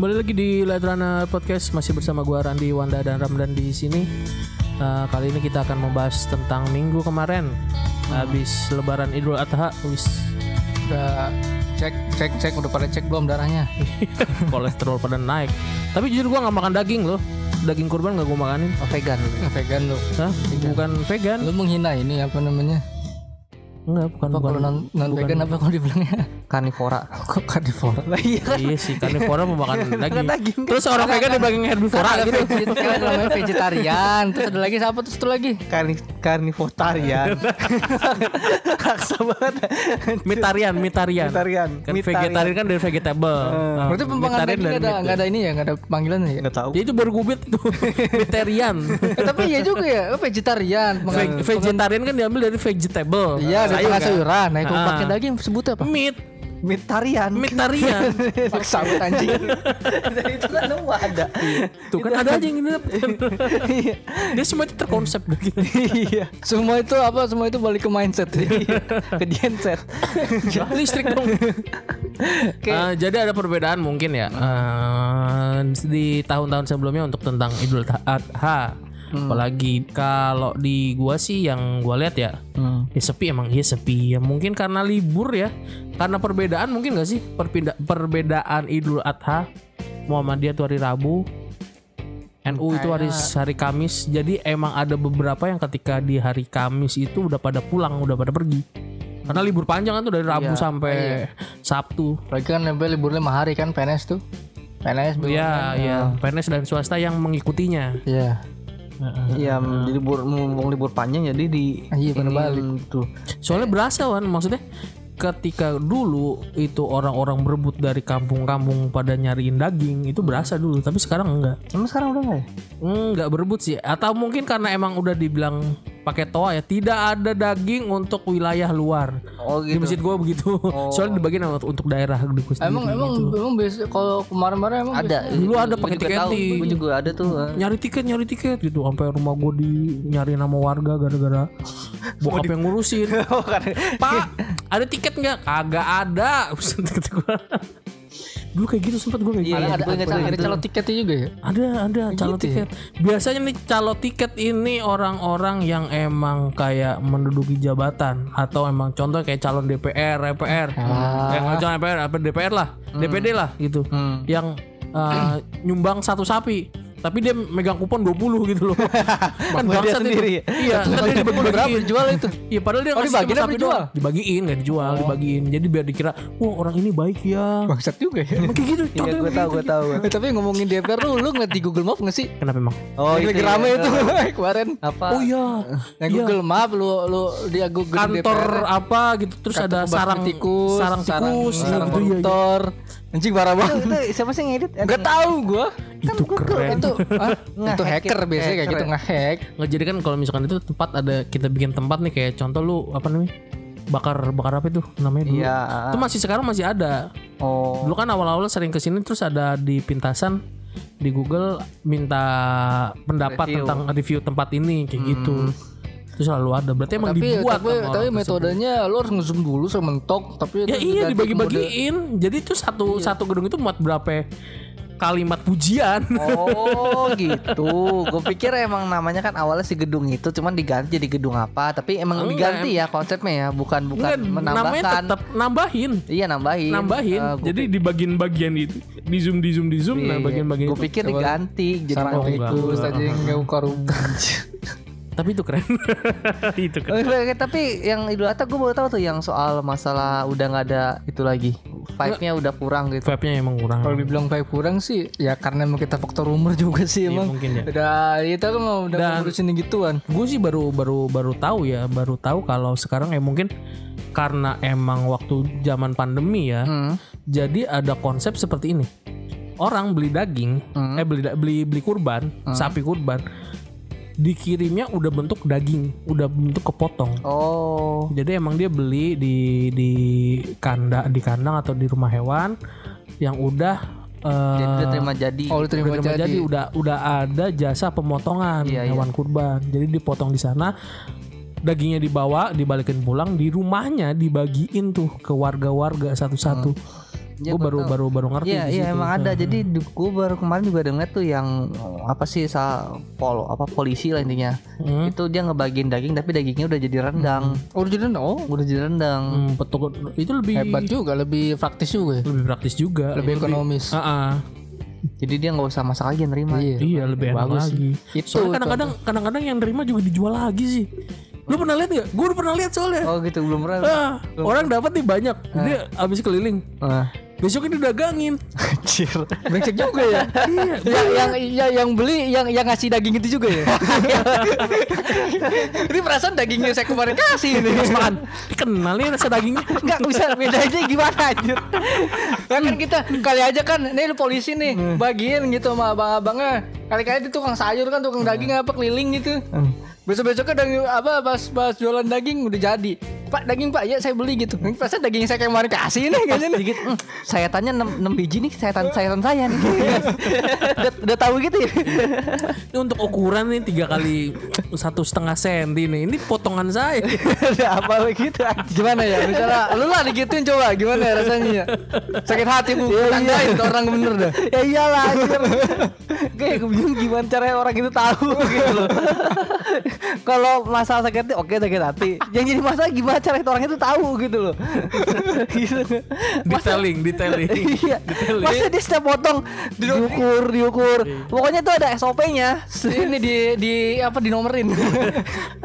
kembali lagi di Light Runner Podcast masih bersama gua Randi, Wanda dan Ramdan di sini. Eh, kali ini kita akan membahas tentang minggu kemarin habis Lebaran Idul Adha, wis udah cek cek cek udah pada cek belum darahnya kolesterol pada naik. Tapi jujur gua nggak makan daging loh. Daging kurban nggak gua makanin. Oh, vegan lu. vegan lu Hah? Bukan vegan. lu menghina ini apa namanya Enggak, bukan bukan. kalau non, non vegan apa kalau dibilangnya Karnivora. kok carnivora iya kan? Iya sih, karnivora memakan daging. daging kan? Terus orang vegan dibagiin herbivora gitu. kan namanya vegetarian terus ada lagi siapa terus satu lagi Karni karnivotarian. Kaksa banget. Mitarian, mitarian. Vegetarian. Kan vegetarian kan dari vegetable. Nah, berarti pembangan mitarian daging dari ada nggak ada ini ya nggak ada panggilan ya Enggak tahu. Ya itu baru gubit itu Vegetarian Eh, tapi iya juga ya oh, vegetarian Ve- Vegetarian kan diambil dari vegetable iya dari Sayur pengen kan? sayuran nah Ah. pakai daging sebutnya apa Meat Mitarian. Mitarian paksa banget anjing Dari itu kan lu ada. Tuh kan ada aja yang ini Iya. Dia semua itu terkonsep gitu Iya. semua itu apa semua itu balik ke mindset Ke genset. Listrik dong Eh, Jadi ada perbedaan mungkin ya Eh, Di tahun-tahun sebelumnya untuk tentang Idul Adha Apalagi kalau di gua sih yang gua lihat ya Hmm. Ya sepi emang iya sepi. Ya mungkin karena libur ya karena perbedaan mungkin gak sih? Perpinda- perbedaan Idul Adha Muhammadiyah itu hari Rabu NU itu hari hari Kamis. Jadi emang ada beberapa yang ketika di hari Kamis itu udah pada pulang udah pada pergi. Karena libur panjang kan tuh dari Rabu sampai Sabtu. Lagi kan nempel libur lima hari kan PNS tuh. PNS belum ya ya PNS dan swasta yang mengikutinya. Iya Iya, jadi libur mumpung libur panjang jadi di Iya, pada ini balik. tuh. Soalnya berasa kan maksudnya ketika dulu itu orang-orang berebut dari kampung-kampung pada nyariin daging itu berasa dulu tapi sekarang enggak Emang sekarang udah enggak ya? enggak berebut sih atau mungkin karena emang udah dibilang pakai toa ya tidak ada daging untuk wilayah luar Oh di gitu. masjid gua begitu soalnya dibagiin sama- untuk daerah di Emang emang gitu. emang biasa kalau kemarin-kemarin emang Ada. Dulu ada pakai tiketing. Gua juga ada tuh. eh. nyari tiket nyari tiket gitu sampai rumah gue di nyari nama warga gara-gara bokap yang ngurusin Oh, kan. pak ada tiket nggak kagak ada. dulu kayak gitu sempet gue kayak Iya, gitu. ada ada, ingat ada, gitu. calon tiketnya juga ya. ada ada calon tiket. Biasanya nih calon tiket ini orang-orang yang emang kayak menduduki jabatan atau emang contoh kayak calon DPR DPR yang calon DPR apa DPR lah DPD lah gitu. Yang eh, nyumbang satu sapi tapi dia megang kupon 20 gitu loh kan bangsat sendiri itu. iya kan dia dibagi Berapa dijual itu? Iya padahal dia Oh, ngasih dibagiin cuma apa sapi dijual? doang. Dibagiin nggak dijual, dibagiin. Jadi biar dikira, wah orang ini baik ya. Bangsat juga ya. Emang kayak gitu. Iya, gue tahu, gue tahu. Eh, tapi ngomongin DPR lu, lu ngeliat di Google Map gak sih? Kenapa emang? Oh, Yang lagi ya. rame itu kemarin. Apa? Oh iya. Yang Google Map lu lu dia Google Kantor apa gitu terus ada sarang tikus, sarang tikus sarang gitu ya. koruptor. Anjing parah banget. Itu siapa sih yang edit? Gak tahu gua. Itu keren. Itu hah? itu hacker gitu. biasanya kayak gitu nge-hack. Nggak jadi kan kalau misalkan itu tempat ada kita bikin tempat nih kayak contoh lu apa namanya? Bakar bakar apa itu namanya dulu? Iya. Itu masih sekarang masih ada. Oh. Dulu kan awal-awal sering ke sini terus ada di pintasan di Google minta pendapat Review. tentang review tempat ini kayak gitu. Terus selalu ada. Berarti emang Tapi dibuat tapi, sama tapi tersebut. metodenya lu harus nge-zoom dulu sama mentok tapi Ya itu iya dibagi-bagiin. Jadi itu satu satu gedung itu muat berapa kalimat pujian. Oh gitu. Gue pikir emang namanya kan awalnya si gedung itu, cuman diganti jadi gedung apa. Tapi emang Enggak, diganti ya konsepnya ya, bukan bukan Enggak, namanya menambahkan. tetap nambahin. Iya nambahin. Nambahin. Gua Jadi di bagian-bagian itu di zoom di zoom di zoom nah bagian-bagian gue itu. pikir diganti jadi sarang enggak. tadi yang rumah. Tapi itu keren. itu keren. Oke, tapi yang Idul Adha gue baru tahu tuh yang soal masalah udah nggak ada itu lagi. Vibe-nya udah kurang gitu. Vibe-nya emang kurang. Kalau dibilang vibe kurang sih ya karena emang kita faktor umur juga sih Iya, emang. mungkin ya. Udah kita kan mau udah Dan- ngurusin gituan. gue sih baru baru baru tahu ya baru tahu kalau sekarang ya mungkin karena emang waktu zaman pandemi ya Hmm. jadi ada konsep seperti ini orang beli daging eh beli beli beli kurban sapi kurban dikirimnya udah bentuk daging udah bentuk kepotong Oh. jadi emang dia beli di di kandang di kandang atau di rumah hewan yang udah eh, Jadi udah terima jadi. Oh, diterima terima jadi. jadi udah udah ada jasa pemotongan Iya, hewan kurban. Jadi dipotong di sana, dagingnya dibawa, dibalikin pulang di rumahnya dibagiin tuh ke warga-warga satu-satu. Ya, gue gua baru tahu. baru baru ngerti Iya iya emang ada. Jadi gue baru kemarin juga dengar tuh yang oh, apa sih sa pol apa polisi lah intinya. Hmm. Itu dia ngebagiin daging tapi dagingnya udah jadi rendang. Oh, jadi oh Udah jadi rendang. Hmm, petuk itu lebih hebat juga, lebih praktis juga ya. lebih praktis juga. Lebih ekonomis. Ah, ah. Jadi dia nggak usah masak lagi nerima. Iya lebih enak bagus lagi. Itu Soalnya kadang-kadang kadang-kadang yang nerima juga dijual lagi sih. Lu pernah lihat nggak? Gue udah pernah lihat soalnya. Oh gitu belum pernah. Ah, orang dapat nih banyak. Dia habis keliling. Ah. Besoknya didagangin. Anjir. Brengsek juga ya. yang yang ya, yang beli yang yang ngasih daging itu juga ya. ini perasaan dagingnya saya kemarin kasih ini. Pas makan. Kenal nih rasa dagingnya. Enggak bisa bedanya gimana anjir. Kan, kan kita kali aja kan nih polisi nih bagiin gitu sama abang-abangnya. Kali-kali itu tukang sayur kan tukang daging apa keliling gitu. Besok-besoknya daging apa pas pas jualan daging udah jadi. Pak daging pak ya saya beli gitu. Ini Perasaan daging saya kayak kemarin kasih nih kayaknya nih. Dikit, mm, saya tanya 6, biji nih sayatan sayatan saya nih. udah, udah tahu gitu ya. Ini untuk ukuran nih tiga kali satu setengah senti nih. Ini potongan saya. Udah apa begitu Gimana ya? Misalnya lu lah digituin coba gimana ya rasanya ya? Sakit hati bu. Tandain ke orang bener dah. ya iyalah. Kayak gue gimana caranya orang itu tahu gitu loh. Kalau masalah sakit hati oke sakit hati. Yang jadi masalah gimana caranya orang itu tahu gitu loh. gitu. detailing, detailing. Iya. Masa dia setiap potong diukur, diukur. Pokoknya itu ada SOP-nya. Ini di di apa dinomerin.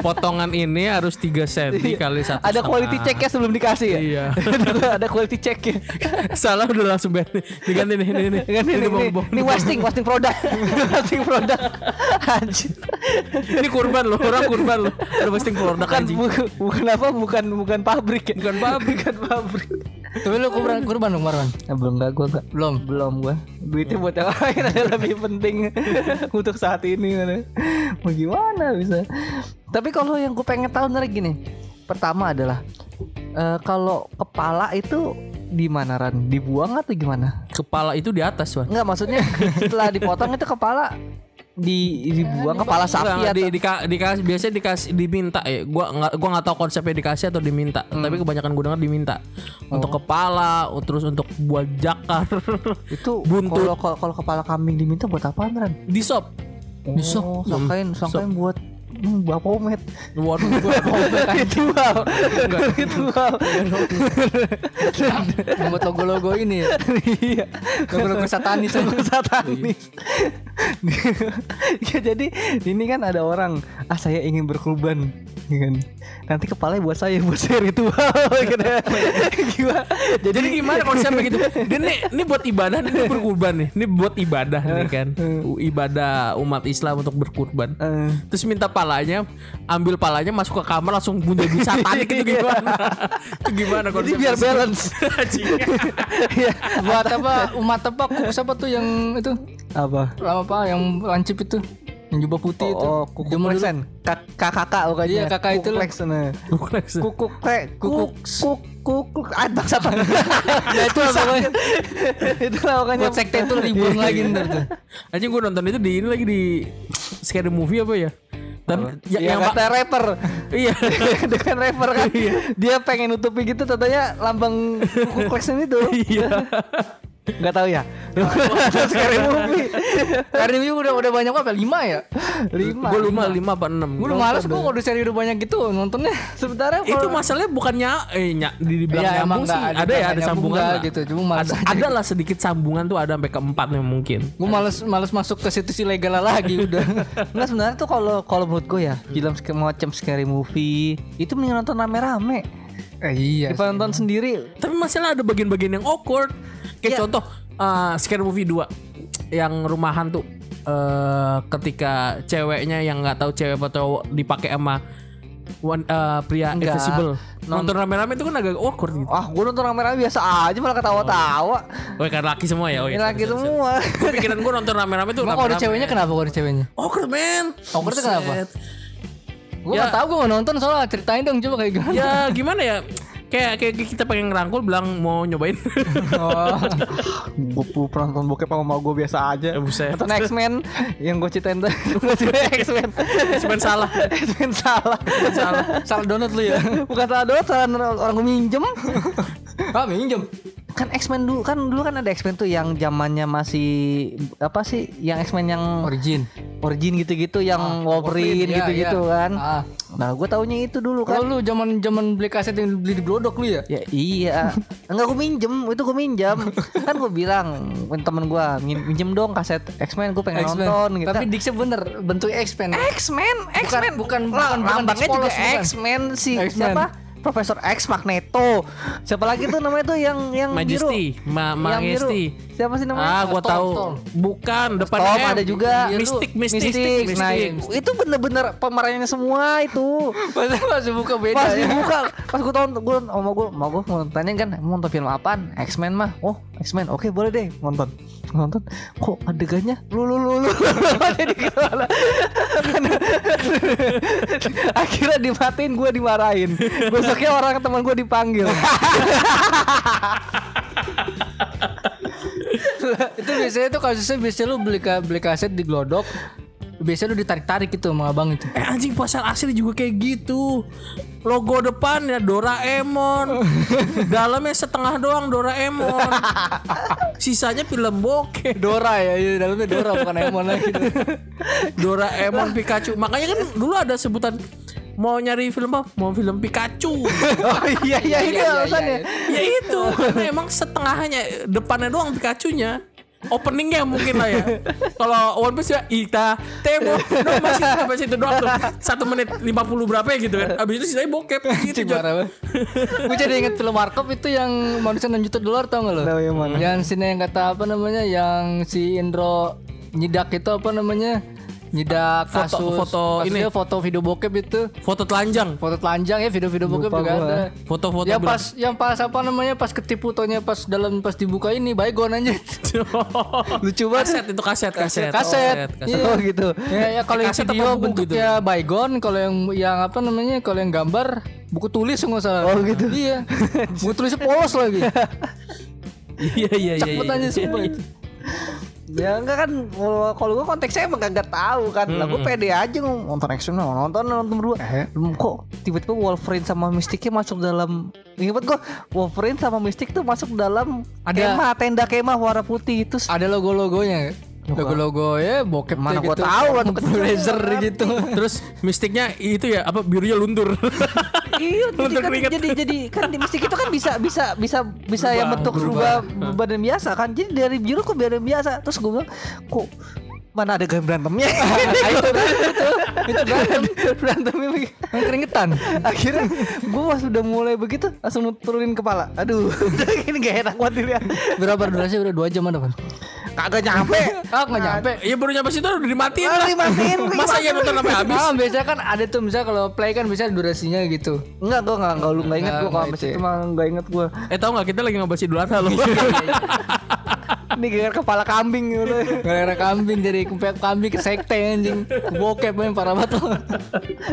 Potongan ini harus 3 senti kali satu Ada quality check-nya sebelum dikasih ya. Iya. ada quality check-nya. Salah udah langsung band diganti nih ini ini. Ini, ini, ini wasting, wasting produk. wasting produk. Anjir. Ini kurban loh, orang kurban loh. Udah posting produk Bukan, anjing. bukan, bukan apa, bukan bukan pabrik ya. Bukan pabrik. bukan pabrik. Tapi lu kurban kurban dong Marwan. Nah, belum enggak gua enggak. Belum. Belum gua. Duitnya buat yang lain ada lebih penting untuk saat ini. Mau gimana bisa? Tapi kalau yang gue pengen tahu nih gini. Pertama adalah eh, kalau kepala itu di mana Ran? Dibuang atau gimana? Kepala itu di atas, Wan. Enggak maksudnya setelah dipotong itu kepala di dibuang kepala sapi Enggak, atau di, dika- dikasih biasanya dikasih diminta ya. Gua nggak gua nggak tahu konsepnya dikasih atau diminta. Hmm. Tapi kebanyakan gue dengar diminta. Oh. Untuk kepala, terus untuk buat jakar. itu Buntut. kalau kalau kepala kambing diminta buat apaan Ran? di sop. Oh, sangkain sangkain buat hmm, buat pomet. Waduh, gua itu wow. itu wow. Membuat logo-logo ini ya. Iya. Logo-logo satanis. Logo satanis. ya jadi ini kan ada orang ah saya ingin berkurban ya kan. Nanti kepalanya buat saya buat saya ritual gitu. Gimana? Jadi, Jadi gimana konsepnya gitu? Dia nih, ini buat ibadah, ini berkurban nih. Ini buat ibadah nih kan. Ibadah umat Islam untuk berkurban. Eh, Terus minta palanya, ambil palanya masuk ke kamar langsung bunyi satanik itu gimana? itu gimana jadi biar balance. Iya. Buat apa umat apa kuk siapa tuh yang itu Apa? lama apa yang lancip itu yang jubah putih itu. Oh, kuku Zaman dulu. kleksen. kakak bukannya. Iya, kakak itu lah. kleksen. nah. Bukan. Kukuk klek, kukuk kuk kuk ah bangsa apa? Ya itu lah pokoknya. itu lah pokoknya. Buat sekte itu ribuan lagi ntar tuh. Anjing gue nonton itu di ini lagi di scary movie apa ya? Dan ya, yang yang kata rapper. Iya. dengan rapper kan? Dia pengen nutupi gitu katanya lambang kuku itu. Iya. Nggak tahu ya scary movie Karena ini udah udah banyak apa? Lima ya? lima Gue lima lima apa enam. Gue udah males gue udah seri udah banyak gitu nontonnya. sebenarnya Itu masalahnya bukannya eh ny di dibilang nyambung sih. nggak ada- Ada ya ada sambungan gitu, cuma males ada, ada lah sedikit sambungan tuh ada sampai keempatnya mungkin. Gue males males masuk ke situs ilegal lagi udah. nggak sebenarnya tuh kalau kalau menurut gue ya film macam scary movie itu mending nonton rame-rame eh, iya. nonton sendiri Tapi masalah ada bagian-bagian yang awkward. Kayak Iya. contoh eh, Scary Movie 2 yang rumahan tuh eh ketika ceweknya yang nggak tahu cewek atau cowok dipakai sama wan- eh, pria Enggak. invisible. Non- Nonton rame-rame itu kan agak awkward gitu. ah gue nonton rame-rame biasa aja malah ketawa-tawa Oh, kan laki semua ya. Oh, iya, sorry, sorry, semua sorry. Pikiran gue nonton rame-rame tuh Emang kalau ada ceweknya kenapa kalau ada ceweknya? Awkward man. Awkward tuh kenapa? Gue Ya. nggak tahu gue nonton soalnya ceritain dong coba kayak gimana. Ya gimana ya? Kayak kayak kita pengen ngerangkul bilang mau nyobain. Oh. gue pernah nonton bokep sama mau gue biasa aja Ya, buset. nonton X-Men yang gue ceritain tadi gue ceritain X-Men Cuman salah. X-Men salah salah. Salah download lu ya. bukan salah doang salah orang gue minjem Ah minjem. Kan X-Men dulu kan dulu kan ada X-Men tuh yang zamannya masih apa sih yang X-Men yang Origin. origin gitu-gitu yang Ah, Wolverine iya, gitu-gitu iya. kan. Ah. Nah, gue taunya itu dulu kan. Kalau lu zaman zaman beli kaset yang beli di Glodok lu ya? Ya iya Enggak gue minjem Itu gue minjem Kan gue bilang Temen gue Minjem dong kaset X-Men Gue pengen X-Men. nonton gitu Tapi Dixie bener bentuk X-Men. X-Men X-Men. bukan- bukan- bukan Lambangnya juga bukan. X-Men si X-Men. Siapa Profesor X Magneto Siapa lagi tuh namanya tuh yang yang biru Majesty, Ma Yang biru. Majesty. Siapa sih namanya Ah, gua Storm, tahu. Storm. Bukan, depan Tom M. ada juga Mystic, Mystic, Mystic. Mystic. Nah itu bener-bener pemerannya semua itu Masa masih buka beda pas ya? dibuka pas gue tonton gue sama gue mau gue mau tanya kan mau nonton film apaan X-Men mah oh X-Men. Oke boleh deh nonton. Nonton? Kok adegannya? Lu lu lu lu. Jadi gimana? Akhirnya dimatiin gue dimarahin. Besoknya orang teman gue dipanggil. Itu biasanya tuh kasusnya biasanya lu beli beli kaset di Glodok biasanya lu ditarik-tarik gitu sama abang itu Eh anjing pasar asli juga kayak gitu. Logo depannya Doraemon. Dalamnya setengah doang Doraemon. Sisanya film bokeh. Dora ya, ya dalamnya Dora bukan Emon lagi Doraemon Pikachu. Makanya kan dulu ada sebutan mau nyari film apa? Mau film Pikachu. oh iya iya iya, alasannya ya itu karena emang setengahnya depannya doang Pikachu-nya. Openingnya mungkin lah ya. Kalau One Piece ya Ita, Temo, no, masih sampai situ doang tuh. Satu menit 50 berapa ya gitu kan. Abis itu sisanya bokep gitu. Gue jadi inget film Warkop itu yang manusia 6 juta dolar tau gak lo? Tahu yang mana? Yang sini yang kata apa namanya yang si Indro nyidak itu apa namanya? Nyidak Foto- kasus foto ini. foto video bokep itu Foto telanjang. foto telanjang ya video-video bokep Lupa juga gua. ada. Foto-foto yang pas yang pas apa namanya pas ketipu tonya pas dalam pas dibuka ini baygon aja. Lucu banget. kaset itu kaset kaset. Kaset. kaset. Iya. oh gitu Ya, ya kalau Eh, yang kaset video buku bentuknya baygon, kalau yang yang apa namanya, kalau yang gambar buku tulis nggak salah. Oh, gitu. Iya. buku tulisnya polos lagi. Iya iya iya. Cepet iya. aja semua. Ya enggak kan kalau gue konteksnya emang kagak tahu kan. Lah gue pede aja nonton action mau nonton nonton berdua. Eh, kok tiba-tiba Wolverine sama Mysticnya masuk dalam Ingat gue Wolverine sama Mystic tuh masuk dalam Ada- kemah tenda kemah warna putih itu. Ada logo-logonya. Logo-logo ya bokep Mana gua tahu, waktu kecil blazer gitu. Terus mistiknya itu ya apa birunya luntur. iya, jadi Untuk kan keringet. jadi jadi kan di Mystic itu kan bisa bisa bisa bisa yang bentuk berubah, badan biasa kan. Jadi dari biru ke badan biasa. Terus gue bilang kok mana ada game berantemnya itu itu itu berantem berantemnya. Yang keringetan. akhirnya gue pas udah mulai begitu langsung turunin kepala aduh udah gini gak enak buat dilihat Berapa durasi udah dua jam ada kan? Kagak nyampe Ah nggak nyampe. Iya baru nyampe situ udah dimatiin Ah, lah. dimatiin, Masa iya nonton sampai habis? Ah, biasanya kan ada tuh misalnya kalau play kan bisa durasinya gitu. enggak gue enggak enggak lu enggak inget gue Nggak, kalau sampai itu situ mah enggak inget gue Eh tau gak kita lagi ngebahas Idul Adha loh. ini gara kepala kambing gitu Gara-gara kambing jadi kepek kambing ke sekte anjing. Bokep yang parah banget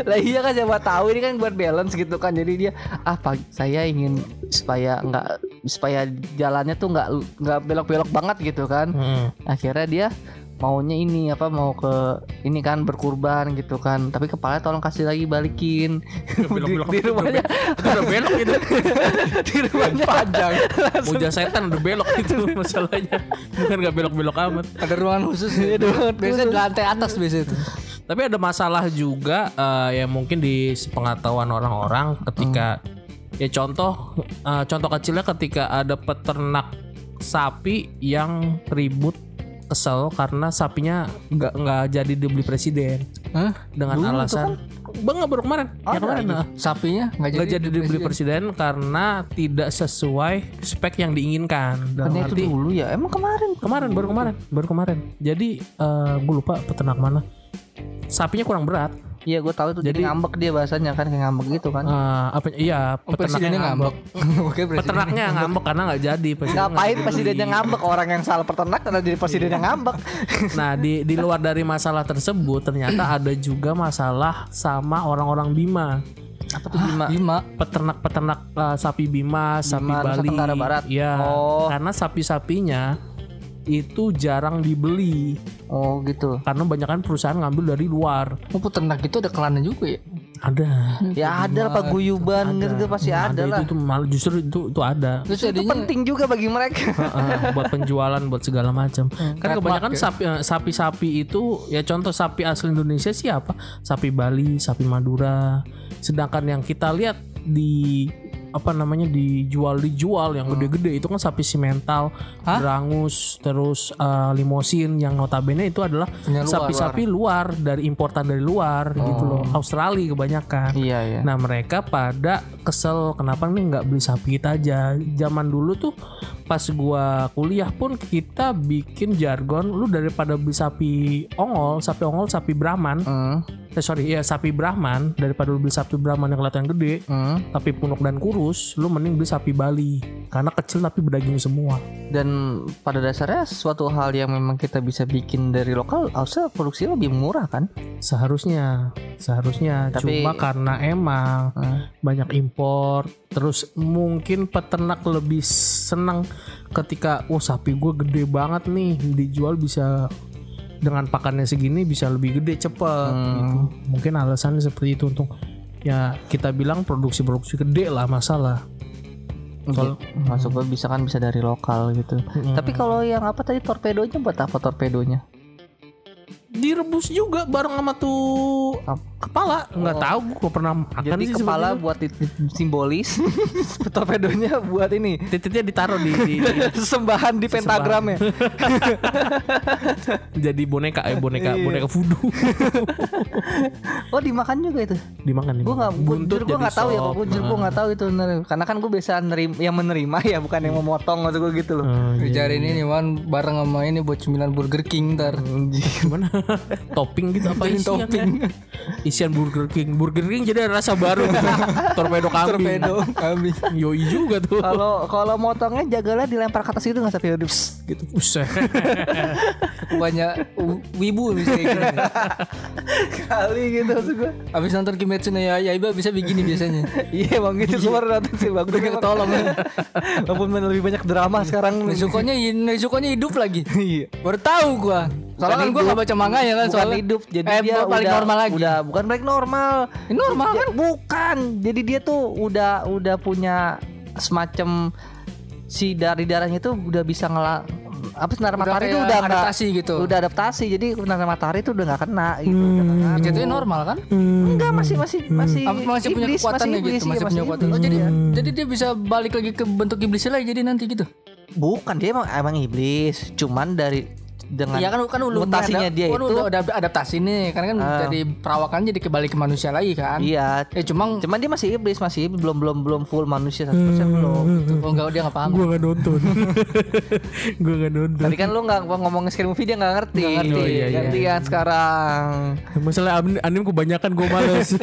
lah iya kan siapa tahu ini kan buat balance gitu kan jadi dia ah pagi saya ingin supaya enggak supaya jalannya tuh enggak enggak belok-belok banget gitu kan Hmm. akhirnya dia maunya ini apa mau ke ini kan berkurban gitu kan tapi kepala tolong kasih lagi balikin Belok-belok di, di rumahnya Itu udah belok itu. di rumahnya panjang Muja setan udah belok itu masalahnya. Bukan gak belok-belok amat. Ada ruangan khusus ya. Biasanya di lantai atas biasanya itu. Tapi ada masalah juga eh, yang mungkin di pengetahuan orang-orang ketika ya contoh eh, contoh kecilnya ketika ada peternak sapi yang ribut kesel karena sapinya nggak nggak jadi dibeli presiden. Hah? dengan alasan bang nggak baru kemarin ya kemarin. nah. Sapinya nggak jadi, jadi dibeli presiden. karena tidak sesuai spek yang diinginkan. Dalam Hanya itu arti dulu ya. Emang kemarin? Kemarin baru kemarin baru kemarin. Jadi eh gue lupa peternak mana. Sapinya kurang berat iya gue tahu itu jadi, Jadi- ngambek dia bahasanya kan kayak ngambek gitu kan. Eh, apa iya Oh, presidennya peternaknya ngambek. ngambek. Oke, peternaknya ngambek. karena nggak jadi presidennya ngapain presidennya ngambek? Orang yang salah peternak karena jadi presiden yang ngambek. Nah di di luar dari masalah tersebut ternyata ada juga masalah sama orang-orang Bima. Apa tuh Bima? Lima. peternak-peternak eh, sapi Bima, sapi Bima, Nusa Bali. Tenggara Barat. ya Oh. karena sapi-sapinya itu jarang dibeli oh gitu karena banyak kan perusahaan ngambil dari luar Oh peternak itu ada kelannya juga ya? Ada. Ya ada lah paguyuban gitu pasti ada, Ada lah. itu, itu malah justru itu itu ada. Terus Itu penting juga bagi mereka. Heeh, buat penjualan buat segala macam. Kan Trademark kebanyakan ya. sapi eh, sapi-sapi itu ya contoh sapi asli Indonesia siapa? Sapi Bali, sapi Madura. Sedangkan yang kita lihat di apa namanya dijual dijual yang gede-gede itu kan sapi simental, berangus, terus eh, limosin yang notabene itu adalah Punya luar, sapi-sapi luar, dari importan dari luar gitu loh. Australia kebanyakan. Iya iya. Nah mereka pada kesel kenapa nih nggak beli sapi kita aja. Zaman dulu tuh pas gua kuliah pun kita bikin jargon lu daripada beli sapi ongol, sapi ongol, sapi Brahman. Hmm, Eh sorry ya sapi Brahman daripada lu beli sapi Brahman yang kelihatan gede hmm. tapi punuk dan kurus, lu mending beli sapi Bali karena kecil tapi berdaging semua. Dan pada dasarnya suatu hal yang memang kita bisa bikin dari lokal harusnya produksi lebih murah kan? Seharusnya, seharusnya Tapi- cuma karena emang Hmm. banyak impor terus mungkin peternak lebih senang ketika oh sapi gue gede banget nih dijual bisa dengan pakannya segini bisa lebih gede cepet gitu mungkin alasannya seperti itu untuk ya kita bilang produksi-produksi gede lah masalah Soal- Masuk gue bisa kan bisa dari lokal gitu. Tapi kalau yang apa tadi torpedonya buat apa torpedonya? Direbus juga bareng sama tuh kepala nggak tahu gue pernah makan Jadi sih kepala buat di- simbolis, torpedonya buat ini titiknya ditaruh di, di- di- sembahan di pentagram ya. jadi boneka eh boneka Iya. boneka voodoo Oh dimakan juga itu. dimakan Gue nggak, buntut gue nggak tahu ya. sop. Gue gue nggak tahu itu bener. Karena kan gue biasa nerima, yang menerima ya bukan yang memotong maksud gue gitu loh. Hmm, Cari ini nih Wan bareng sama ini buat cemilan Burger King ntar. gimana topping gitu apa isian topping. isian Burger King Burger King jadi ada rasa baru gitu. torpedo kambing Torpedo habis. yoi juga tuh Kalau kalau motongnya jagalah dilempar ke atas itu nggak sampai gitu. Buset. Banyak wibu. Kali gitu maksud gue. Habis nonton Kimetsu no Yaiba bisa begini biasanya. Iya emang gitu keluar nonton sih bagus. Udah ketolong. Walaupun lebih banyak drama sekarang. Nezuko-nya Nezuko-nya hidup lagi. Iya. Baru tahu gua. Soalnya kan gua hidup. gak baca manga ya kan bukan soalnya. hidup jadi eh, dia balik udah, normal lagi. udah bukan balik normal Ini normal Dia- kan? bukan jadi dia tuh udah udah punya semacam si dari darahnya itu udah bisa ngela apa sinar matahari itu udah adaptasi gitu. udah adaptasi jadi sinar matahari itu udah nggak kena gitu ngaruh. Jatuhnya normal kan? enggak masih masih masih Apa masih punya iblis, kekuatan ya iblis, gitu, iya, masih punya kekuatan. Oh jadi iya. jadi dia bisa balik lagi ke bentuk iblis lagi jadi nanti gitu. bukan dia emang emang iblis cuman dari dengan Iya kan kan lu mutasinya ada- dia kan itu udah, udah adaptasi nih kan kan Ah. jadi perawakan jadi kembali ke manusia lagi kan. iya Eh cuma cuman dia masih iblis masih belum belum belum full manusia 100% belum oh enggak dia enggak paham. gue gak nonton gue gak nonton Tadi kan lu nggak ngomongin screen movie dia nggak ngerti. Nggak ngerti. Oh, iya, iya, Gantian sekarang. masalah anim, anim kebanyakan gue males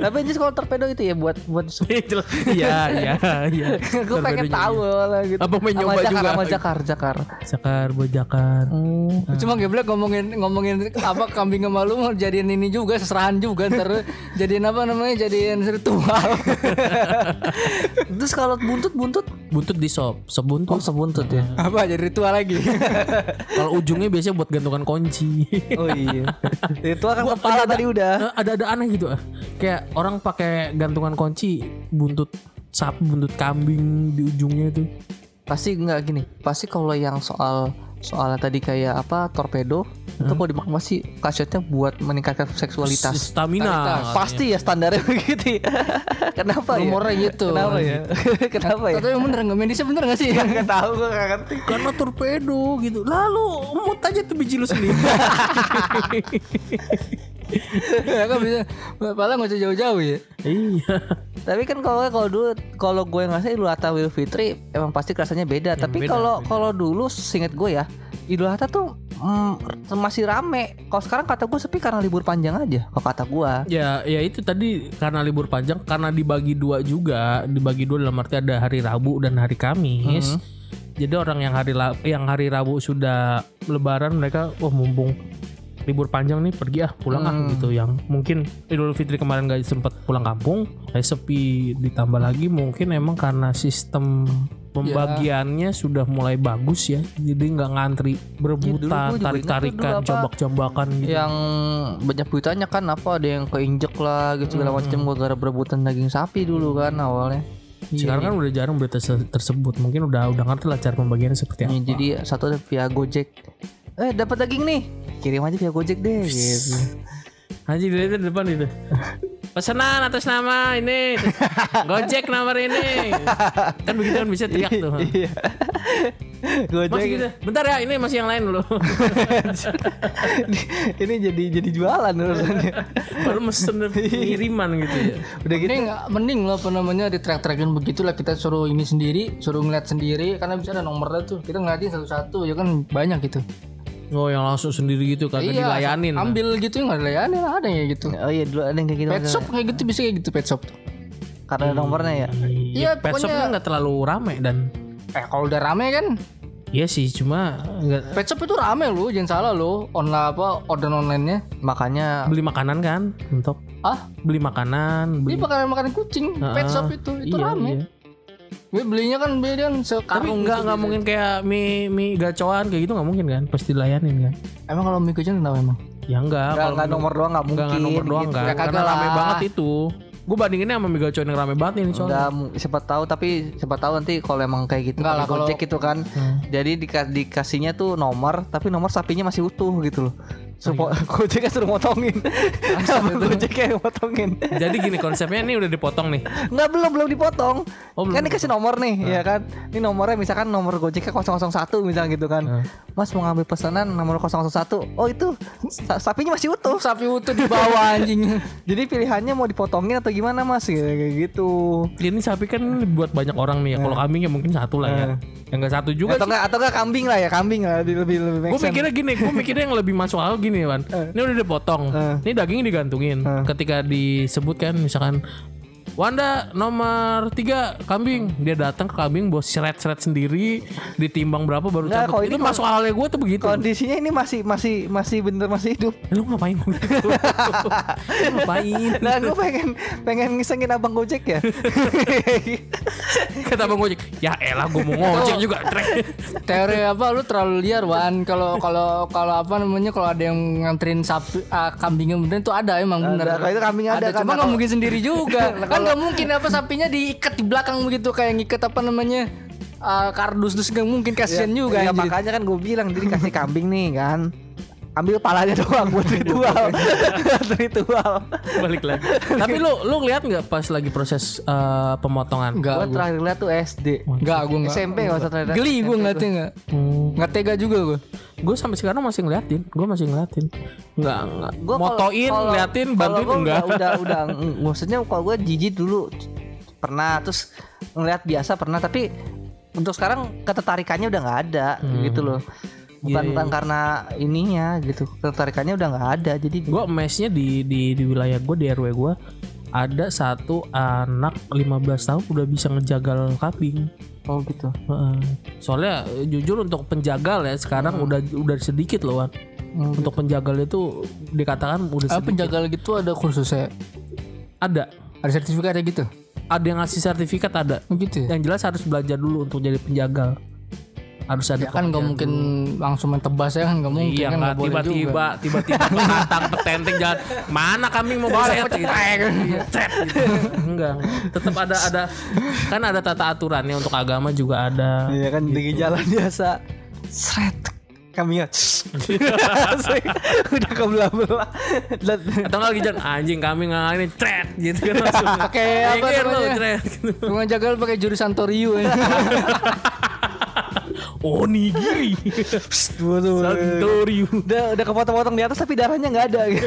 Tapi ini kalau torpedo itu ya buat buat iya iya iya gue pengen tahu lah gitu. Apa Sama nyoba Jakar, juga? Sama Jakar, Jakar. iya. Sakar bojakan Cuma geblek ngomongin ngomongin apa kambing sama lu mau jadiin ini juga seserahan juga ntar jadiin apa namanya jadiin ritual. Terus kalau buntut buntut buntut di sop sop buntut oh sebuntut ya. apa jadi ritual lagi. kalau ujungnya biasanya buat gantungan kunci Oh iya. itu akan Gua kepala tadi udah. Eh, ada ada aneh gitu ah kayak orang pakai gantungan kunci buntut sapi buntut kambing di ujungnya itu Pasti enggak gini. Pasti kalau yang soal soalnya tadi kayak apa torpedo itu kalau dimakan pasti khasiatnya buat meningkatkan seksualitas. stamina Vitalitas. Pasti ya standarnya begitu. ya. Kenapa ya? Rumornya gitu. Kenapa ya? Kenapa ya? Tapi bener nggak medisnya bener nggak sih? Gak tahu gue gak ngerti. karena torpedo gitu lalu mut aja tuh biji lu sendiri ya kan bisa. Padahal nggak usah jauh-jauh ya. iya Tapi kan kalau kalau dulu kalau gue ngerasa Idul Adha Idul Fitri emang pasti rasanya beda. Tapi beda, kalau kalau dulu seinget gue ya Idul Adha tuh mm, masih rame. Kalau sekarang kata gue sepi karena libur panjang aja. Kalau kata gue. ya ya itu tadi karena libur panjang karena dibagi dua juga dibagi dua dalam arti ada hari Rabu dan hari Kamis jadi orang yang hari yang hari Rabu sudah Lebaran mereka wah mumpung libur panjang nih pergi ah pulang ah gitu. Yang mungkin Idul Fitri kemarin gak sempet pulang kampung kayak sepi ditambah lagi mungkin emang karena sistem pembagiannya sudah mulai bagus ya jadi nggak ngantri Iya, berebutan ingat tarik tarikan dulu apa, jambak-jambakan gitu. yang banyak beritanya kan apa ada yang keinjek lah gitu segala macam gara-gara berebutan daging sapi dulu kan awalnya. Sekarang kan udah jarang berita se- tersebut mungkin udah udah ngerti lah cara pembagiannya seperti apa. Ya, jadi satu ada via Gojek eh dapat daging nih kirim aja via Gojek deh gitu Haji dari di depan itu. Pesanan atas nama ini. Gojek nomor ini. Kan begitu kan bisa teriak tuh. iya Gojek Masih gitu. Bentar ya, ini masih yang lain dulu. ini jadi jadi jualan urusannya Baru mesen pengiriman gitu ya. udah gitu Mending, mending lah apa namanya di track-trackin begitulah kita suruh ini sendiri, suruh ngeliat sendiri karena bisa ada nomornya tuh. Kita ngeliatin satu-satu ya kan banyak gitu. Oh, yang langsung sendiri gitu kagak dilayanin. Ambil gitu nggak dilayanin ada yang gitu. oh iya dulu ada yang kayak gitu Pet shop kayak gitu bisa kayak gitu pet shop tuh. karena ada nomornya ya Iya, pet shop pokoknya- kan nggak terlalu rame dan Eh kalau udah rame kan Iya sih, cuma nggak pet shop itu rame loh, jangan salah loh. Online apa order online-nya. makanya beli makanan kan untuk Ah, beli makanan, ini beli makanan makanan kucing. Pet Ah, shop itu itu iya, rame. iya. Gue belinya kan beli kan Tapi sekarung nggak gitu nggak mungkin kayak mie mie gacoan kayak gitu nggak mungkin kan? Pasti dilayanin kan? Emang kalau mie kucing kenapa emang? Ya enggak, nggak kalau nggak nomor doang nggak mungkin Enggak nggak nomor doang gitu. enggak. Ya kagak Karena rame banget itu. Gue bandinginnya sama mie gacoan yang rame banget ini soalnya. Enggak, siapa tahu tapi siapa tahu nanti kalau emang kayak gitu Enggak lah, Gojek gitu kan. Jadi dika- dikasihnya tuh nomor tapi nomor sapinya masih utuh gitu loh. Suruh po- Gojek suruh motongin. Gojek yang motongin. Jadi gini konsepnya ini udah dipotong nih. Enggak belum belum dipotong. Oh, belum kan dikasih nomor nih, ya kan. Ini nomornya misalkan nomor Gojeknya 001 misalnya gitu kan. Hmm. Mas mau ngambil pesanan nomor 001. Oh itu sa- sapinya masih utuh. Sapi utuh di bawah anjing. Jadi pilihannya mau dipotongin atau gimana Mas Kayak kayak gitu. Ini sapi kan buat banyak orang nih ya. Kalau kambing ya mungkin satu lah ya. Yang enggak satu juga atau sih. enggak atau enggak kambing lah ya, kambing lah lebih lebih lebih Gue mikirnya gini, gue mikirnya yang lebih masuk akal gini kan. Ini udah dipotong, Eh. ini dagingnya digantungin. Ketika disebutkan misalkan Wanda nomor tiga kambing dia datang ke kambing bawa seret-seret sendiri ditimbang berapa baru Nggak, cabut kalau itu ini masuk akalnya gue tuh begitu Kondisinya ini masih masih masih bener masih hidup. Eh, lu ngapain begitu Lu ngapain Nah, gue pengen pengen ngisengin abang Gojek ya. kata bang Gojek ya elah gue mau ngojek juga Teori apa lu terlalu liar Wan. Kalau kalau kalau apa namanya kalau ada yang nganterin sapi ah, kambingnya bener itu ada emang bener. Ada, kalau itu kambing ada, kan. Cuma nggak mungkin sendiri juga. kan nggak mungkin apa sapinya diikat di belakang begitu kayak ngikat apa namanya ah, kardus terus nggak mungkin kasihan juga. Ya, anjir. makanya kan gue bilang jadi kasih kambing nih kan. Ambil palanya doang buat ritual. Buat ritual. balik lagi tapi lu lu ngeliat nggak pas lagi proses eh, pemotongan Enggak, Gue gua. terakhir lihat tuh SD. Enggak, gue enggak. SMP gak usah terakhir. lihat. Geli gue enggak. Hmm. Enggak tega juga gue. gue sampai sekarang masih ngeliatin gue masih ngeliatin nggak nggak Gua kalau- motoin kalau- ngeliatin bantuin enggak Udah udah, maksudnya kalau gue jijik dulu pernah terus ngeliat biasa pernah tapi untuk sekarang ketertarikannya udah nggak ada Hmm. gitu loh. Bukan Iya, bukan karena ininya gitu. Ketertarikannya udah nggak ada. Jadi gue mesnya di di di wilayah gue di rw gue ada satu anak 15 tahun udah bisa ngejagal kambing oh gitu. Heeh. soalnya eh, jujur untuk penjagal ya sekarang Hmm. udah udah sedikit loh Wan. untuk penjagal itu dikatakan udah Ah, sedikit penjagal gitu ada khususnya. ada Ada sertifikatnya gitu. ada yang ngasih sertifikat ada Oh, gitu ya. yang jelas harus belajar dulu untuk jadi penjagal harus ada Ya kan nggak mungkin langsung main tebas ya kan nggak mungkin Iya kan tiba-tiba tiba-tiba penantang petenteng jalan mana kambing mau beset gitu. Cet, gitu. Enggak, tetap ada ada kan ada tata aturannya untuk agama juga ada. Iya kan di jalan biasa. Sret kambingnya Asik. udah kebelah-belah Dan- Atau nggak lagi jalan anjing kambing nggak ini cet gitu kan langsung. Pakai apa namanya? gitu. Tukang jagal pakai jurusan Toriu ya. Onigiri. Waduh, Santorio. udah udah kepotong-potong di atas tapi darahnya nggak ada gitu.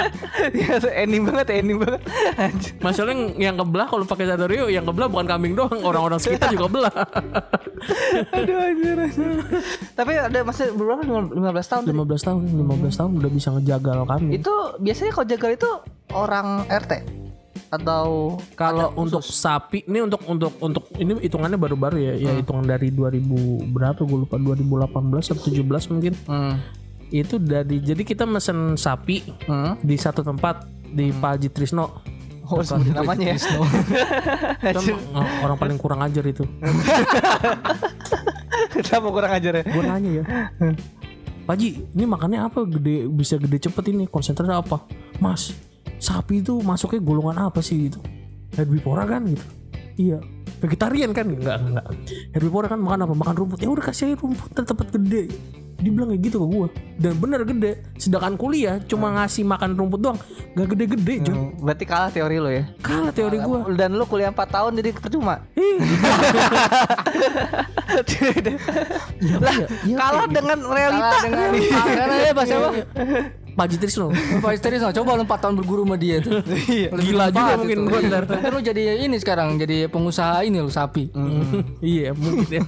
ya, ending banget ending banget. Masalahnya yang, kebelah kalau pakai Santorio yang kebelah bukan kambing doang, orang-orang sekitar juga belah. aduh anjir, anjir. tapi ada masih berapa 15 tahun tadi? 15 tahun, 15 tahun udah bisa ngejagal kambing. itu biasanya kalau jagal itu orang RT atau Kalau untuk sapi ini untuk untuk untuk ini hitungannya baru-baru ya, ya hitungan dari 2000 berapa gue lupa 2018 atau 17 mungkin. hmm. Itu dari jadi kita mesen sapi Hmm. di satu tempat di Pak Haji Trisno. Oh, namanya ya. Kan orang paling kurang ajar itu. Kenapa kurang ajar ya? Gue nanya ya. Pak Ji, ini makannya apa gede bisa gede cepet ini? Konsentrasi apa? Mas, sapi itu masuknya golongan apa sih gitu? Herbivora kan gitu. Iya. Vegetarian kan? Enggak, enggak. Herbivora kan makan apa? Makan rumput. Ya udah kasih rumput tetap gede. Dia bilang kayak gitu ke gue Dan bener gede Sedangkan kuliah Cuma ngasih makan rumput doang Gak gede-gede Jon Hmm, Berarti kalah teori lo ya. Kalah teori gue Dan lu kuliah 4 tahun jadi percuma. lah, kalah dengan realita. Kalah dengan karena ya bahasa apa? Pak Ji Trisno Pak Isteris coba lu 4 tahun berguru sama dia tuh. Gila juga mungkin gue ntar Mungkin lu jadi ini sekarang jadi pengusaha ini lu sapi. Iya mungkin ya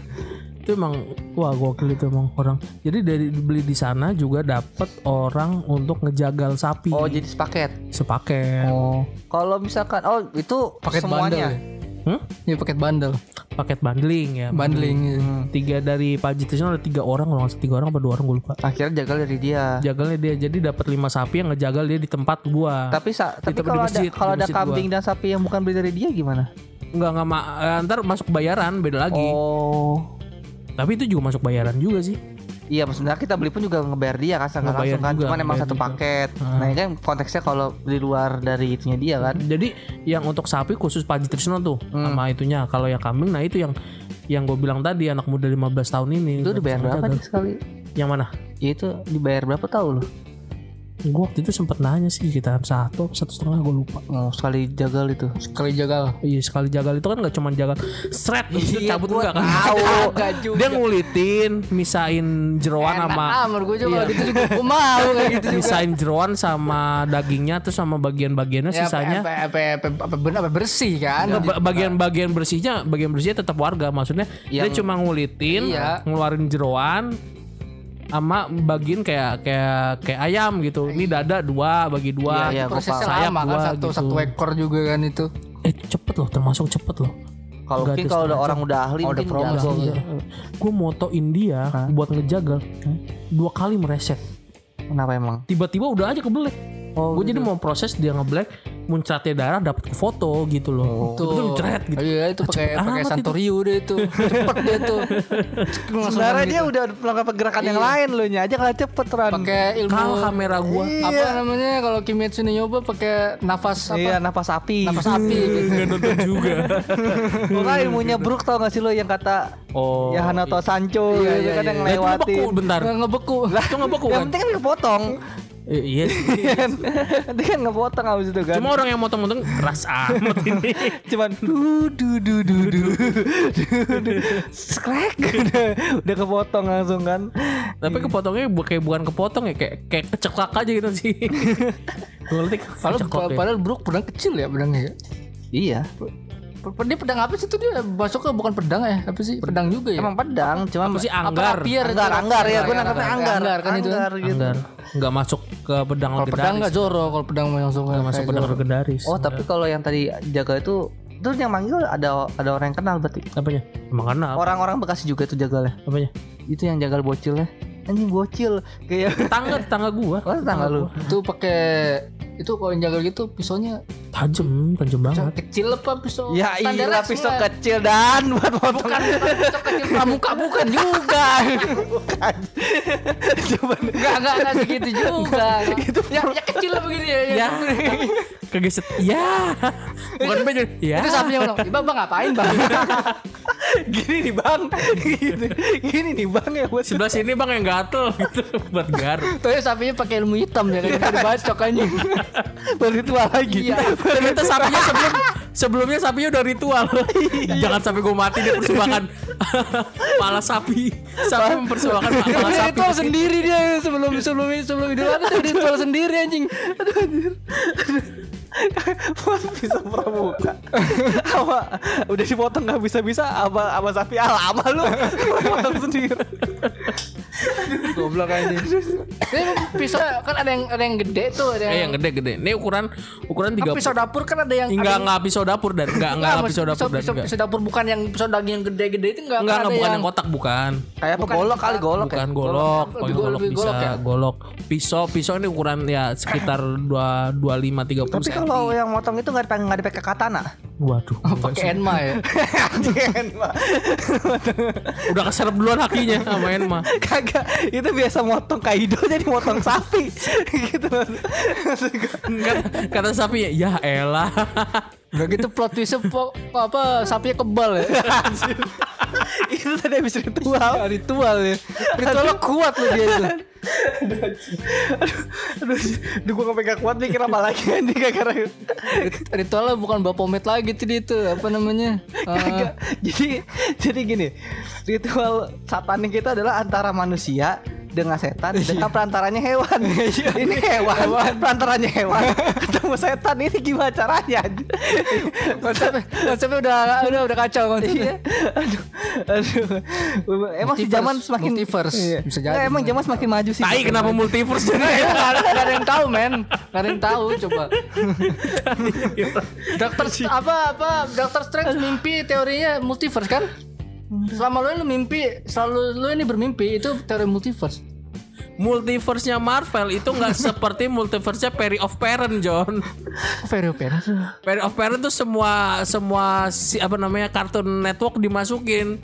itu emang wah gokil itu emang orang jadi dari beli di sana juga dapat orang untuk ngejagal sapi Oh, jadi sepaket. sepaket Oh. Kalau misalkan oh itu Paket bundle. semuanya. ya? Hmm? Iya paket bundle. Paket bundling ya Bundling. iya. tiga dari Pak Jitrisno ada tiga orang kalau nggak tiga orang apa dua orang gue lupa Akhirnya jagal dari dia. jagalnya dia jadi dapat lima sapi yang ngejagal dia di tempat gua Tapi sa tapi di kalau ada kalau ada kambing dan sapi yang bukan beli dari dia gimana? nggak nggak ma- eh, ntar masuk bayaran beda lagi Oh. tapi itu juga masuk bayaran juga sih Iya, sebenarnya kita beli pun juga ngebayar dia kan nggak langsung kan, cuman emang satu juga. paket. Nah, ini kan konteksnya kalau di luar dari itunya dia kan. Jadi yang untuk sapi khusus Pak Jitrisno tuh Hmm. sama itunya. Kalau yang kambing nah itu yang yang gue bilang tadi anak muda 15 tahun ini. Itu dibayar berapa nih sekali? Yang mana? Ya itu dibayar berapa tahu lo? Gue waktu itu sempet nanya sih kita satu satu setengah gue lupa. Oh, sekali jagal itu. Sekali jagal. Iya sekali jagal itu kan nggak cuma jagal seret terus itu Iya, cabut enggak kan? tahu. Dia ngulitin, misain jeroan Enak sama amat gue juga kalau gitu juga gue mau kayak gitu juga. misain jeroan sama dagingnya terus sama bagian-bagiannya Ya, sisanya apa, apa, apa, apa, apa, bener- apa bersih kan? Ba- bagian-bagian bersihnya bagian bersihnya tetap warga maksudnya dia cuma ngulitin Iya. ngeluarin jeroan sama bagian kayak kayak kayak ayam gitu. Ini dada dua bagi dua Iya, iya, Prosesnya sayap lama kan satu gitu. satu ekor juga kan itu. eh cepet loh termasuk cepet loh. Kalau mungkin kalau udah orang udah ahli Oh, udah pro gitu. gue motoin dia buat ngejagal dua kali mereset. Kenapa emang? tiba-tiba udah aja kebelet. Oh, gue jadi mau proses dia ngeblack muncratnya darah dapat foto gitu loh Tuh. betul jeret gitu Iya itu pakai cepet pakai. Santorio deh itu. Cepet dia tuh. Sebenarnya kan dia gitu. udah melakukan pergerakan yang Iya. lain lo nya aja kalau cepet Ran. pakai ilmu kalah kamera gue apa namanya kalau Kimetsu no Yaiba pakai nafas apa? Iya, napas api. Nafas api gitu. nggak nonton juga Pokoknya ilmunya Brook tau gak sih lo yang kata oh ya Hanato Sancho Iya, gitu iya, kan iya. yang Nah, itu lewatin. ngebeku bentar ngebeku. itu ngebeku Yang kan penting kan kepotong. Iya sih. Nanti kan ngepotong abis itu kan. cuma orang yang motong-motong keras amat ini. Cuman du du du du du skrek udah, udah kepotong langsung kan. Tapi kepotongnya bu- kayak bukan kepotong ya kayak kayak keceklak aja gitu sih. Berarti Padahal, ya. padahal Brook pedang kecil ya pedangnya ya. iya Dia pedang apa sih itu dia masuk ke bukan pedang ya? Apa sih? Pedang juga ya. emang pedang cuma apa sih Apa anggar? Rapier itu? anggar anggar ya gue Anggar, nangkapnya anggar, anggar. Anggar kan itu kan. Anggar gitu. Anggar. Nggak masuk ke pedang Kalau pedang legendaris. nggak Zoro, kalau pedang langsung nggak masuk pedang legendaris. Oh tapi kalau yang tadi jaga itu itu yang manggil ada ada orang yang kenal berarti? Apanya? Emang karena apa? orang-orang bekasi juga tuh jagalnya. Apanya? Itu yang jagal bocilnya anjing bocil. Kayak tangga tangga gua. Oh tetangga lu. Itu pakai itu kalau yang jagal gitu pisaunya tajam tajam banget. Kecil apa pisau? ya iya pisau kecil dan buat potong. Bukan, bukan pisau kecil pramuka bukan juga. cuman Enggak, enggak, enggak segitu juga. Gitu. Ya, ya kecil lah begini ya. ya. Kegeset. Ya. Bukan baju ya. Itu sapinya ngomong, "Bang, bang ngapain, Bang?" gini nih bang. Gini, gini nih bang ya buat sebelah sini bang yang gatel gitu buat garuk. Tuh ya sapinya pakai ilmu hitam ya kan dibacok anjing. buat ritual lagi. Iya. ternyata sapinya sebelum sebelumnya sapinya udah ritual. Jangan sampai gue mati dia persembahkan pala sapi. Sapi mempersembahkan pala sapi. ritual sendiri dia sebelum sebelum sebelum adha dia ritual sendiri anjing. bisa pramuka. Apa udah dipotong nggak bisa bisa apa apa sapi. Ah lama lu. Potong sendiri Goblok aja. Ini pisau kan ada yang ada yang gede tuh, ada Eh yang, yang gede-gede. Ini ukuran ukuran Kan 3 pisau dapur kan ada yang Enggak enggak pisau dapur dan enggak enggak Enggak, pisau dapur dan pisau, enggak. pisau dapur bukan yang pisau daging yang gede-gede itu enggak Enggak kan enggak ada bukan yang kotak bukan. Kayak apa golok kali golok Bukan ya. golok, go- golok lebih bisa, golok ya? golok. Pisau, pisau ini ukuran ya sekitar 2 25 30 Tapi cm. kalau yang motong itu nggak dipakai nggak dipakai katana. Waduh. pakai Enma ya. Pak. Udah keserap duluan hakinya sama Enma. Kagak, itu biasa motong kaido jadi motong sapi. gitu. Enggak kata sapi ya elah. Udah gitu plot twistnya po- apa sapinya kebal ya. itu tadi habis ritual. Ya, ritual ya. Ritualnya kuat loh dia itu. Aduh, aduh gue gak pegang kuat mikir apa lagi gara-gara Rit- Ritualnya bukan Bapomet lagi tuh dia itu apa namanya? Kagak. Jadi jadi gini, ritual satanik itu adalah antara manusia dengan setan dengan perantaranya hewan. ini hewan, perantaranya hewan. Ketemu setan ini gimana caranya? konsepnya, konsepnya udah udah udah kacau konsepnya. Iya. Aduh. Aduh. Emang si Multiverse, zaman semakin multiverse. Iya. Bisa jadi, emang zaman semakin maju sih. Tai kenapa multiverse jadi? Gak ada, gak ada yang tahu men Gak ada yang tahu coba Dokter apa apa Dokter Strange mimpi teorinya multiverse kan Selama lu ini mimpi Selalu lu ini bermimpi Itu teori multiverse Multiverse-nya Marvel itu nggak seperti multiverse-nya Perry of Parent, John. Very open Perry of Parent tuh semua semua si apa namanya kartun network dimasukin.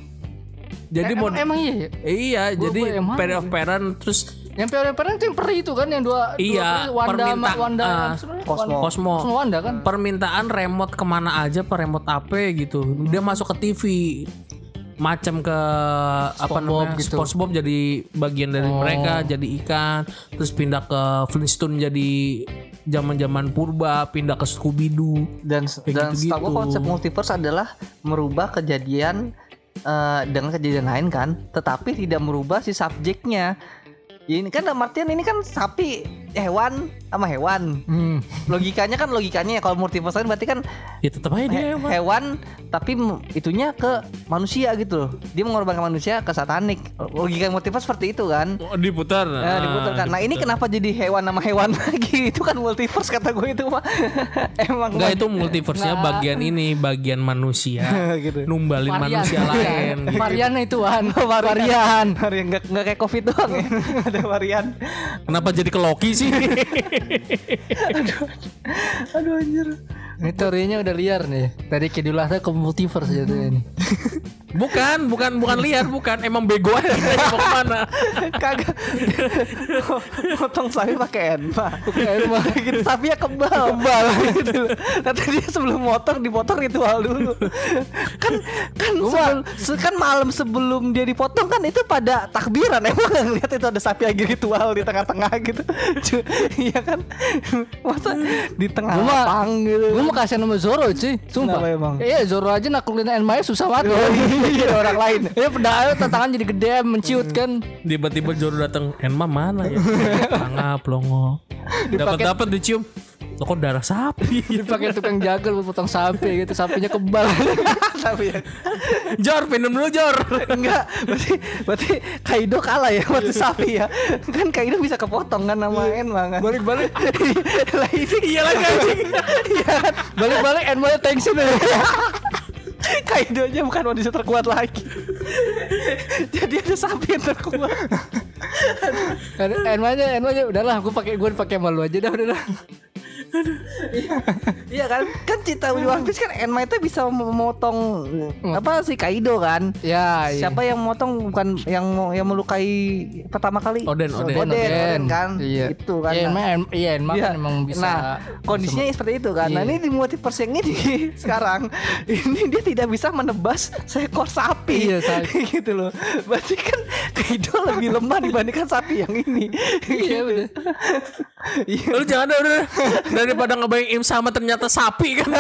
Jadi mau emang, emang iya ya? Iya, Gua- jadi gua Perry of Parent terus Yang teori open itu yang peri itu kan Yang dua Iya, dua peri, Wanda perminta- Wanda sebenarnya? Cosmo. Wanda- Cosmo. Cosmo Wanda kan permintaan remote ke mana aja per remote apa gitu. Dia masuk ke TV macam ke apa namanya gitu. SpongeBob jadi bagian dari Oh. mereka jadi ikan terus pindah ke Flintstone jadi zaman-zaman purba pindah ke Scooby Doo dan dan setahu gua konsep multiverse adalah merubah kejadian eh, dengan kejadian lain kan, tetapi tidak merubah si subjeknya. Ini kan dalam artian ini kan sapi hewan sama hewan. hmm. Logikanya kan logikanya ya kalau multiverse lain berarti kan ya tetap aja dia he- emang. hewan tapi itunya ke manusia gitu loh. Dia mengorbankan manusia ke satanik. Logika multiverse seperti itu kan. Oh, diputar Nah, diputar kan. Nah, ini kenapa jadi hewan sama hewan lagi? Itu kan multiverse kata gue itu mah. Emang Enggak itu multiverse-nya bagian ini, bagian manusia. gitu. Numbalin manusia lain. gitu. Variannya itu Wan Varian Varian nggak nggak kayak covid doang ya. Ada varian. Kenapa jadi ke Loki sih? Aduh anjir. Ini teorinya udah liar nih Dari Kidul Adha ke multiverse ini bukan, bukan bukan liar, bukan. Emang bego aja mau ke mana. Kagak. Potong sapi pakai enma. Pakai enma. gitu sapinya kebal. Kebal gitu. Nanti dia sebelum motong dipotong ritual dulu. kan kan sebelum, se- kan malam sebelum dia dipotong kan itu pada takbiran emang nggak ngeliat itu ada sapi lagi ritual di tengah-tengah gitu. Iya kan? Masa di tengah Gua lapang gitu. Gue mau kasih nama Zoro cuy Sumpah? Iya Zoro aja naklin Enmaya susah banget Iya orang lain. Ya pedangnya tantangan jadi gede menciut kan Tiba-tiba Joro datang, Enma mana ya? Tangga plongo. Dapat dapat dicium. Lo kok darah sapi? Dipakai tukang jagal buat potong sapi gitu Sapinya kebal Tapi ya. Jor, minum dulu Jor. Enggak, berarti berarti Kaido kalah ya waktu sapi ya. Kan Kaido bisa kepotong kan sama Enma kan. Balik-balik lah ini Iya lagi anjing. Iya kan. Balik-balik Enmaya tension ya Kaido nya bukan manusia terkuat lagi. Jadi ada sapi yang terkuat. Enmanya Enmanya udahlah gue pakai gue pakai malu aja dah udah dah Iya kan? Kan cita di One Piece kan Enma itu bisa memotong apa sih Kaido kan? Ya iya. Siapa yang memotong bukan yang yang melukai pertama kali? Oden, Oden. Oden, Oden kan? Iya. Itu kan. Iya, Enma, En- iya, Enma Iya. kan emang bisa. Nah, kondisinya seperti itu kan. Nah, Iya. ini di multiverse yang ini sekarang ini dia tidak bisa menebas seekor sapi. Iya, sapi. gitu loh. Berarti kan Kaido lebih lemah dibandingkan sapi yang ini. Iya bener. Iya. Lu jangan udah daripada ngebayang im sama ternyata sapi kan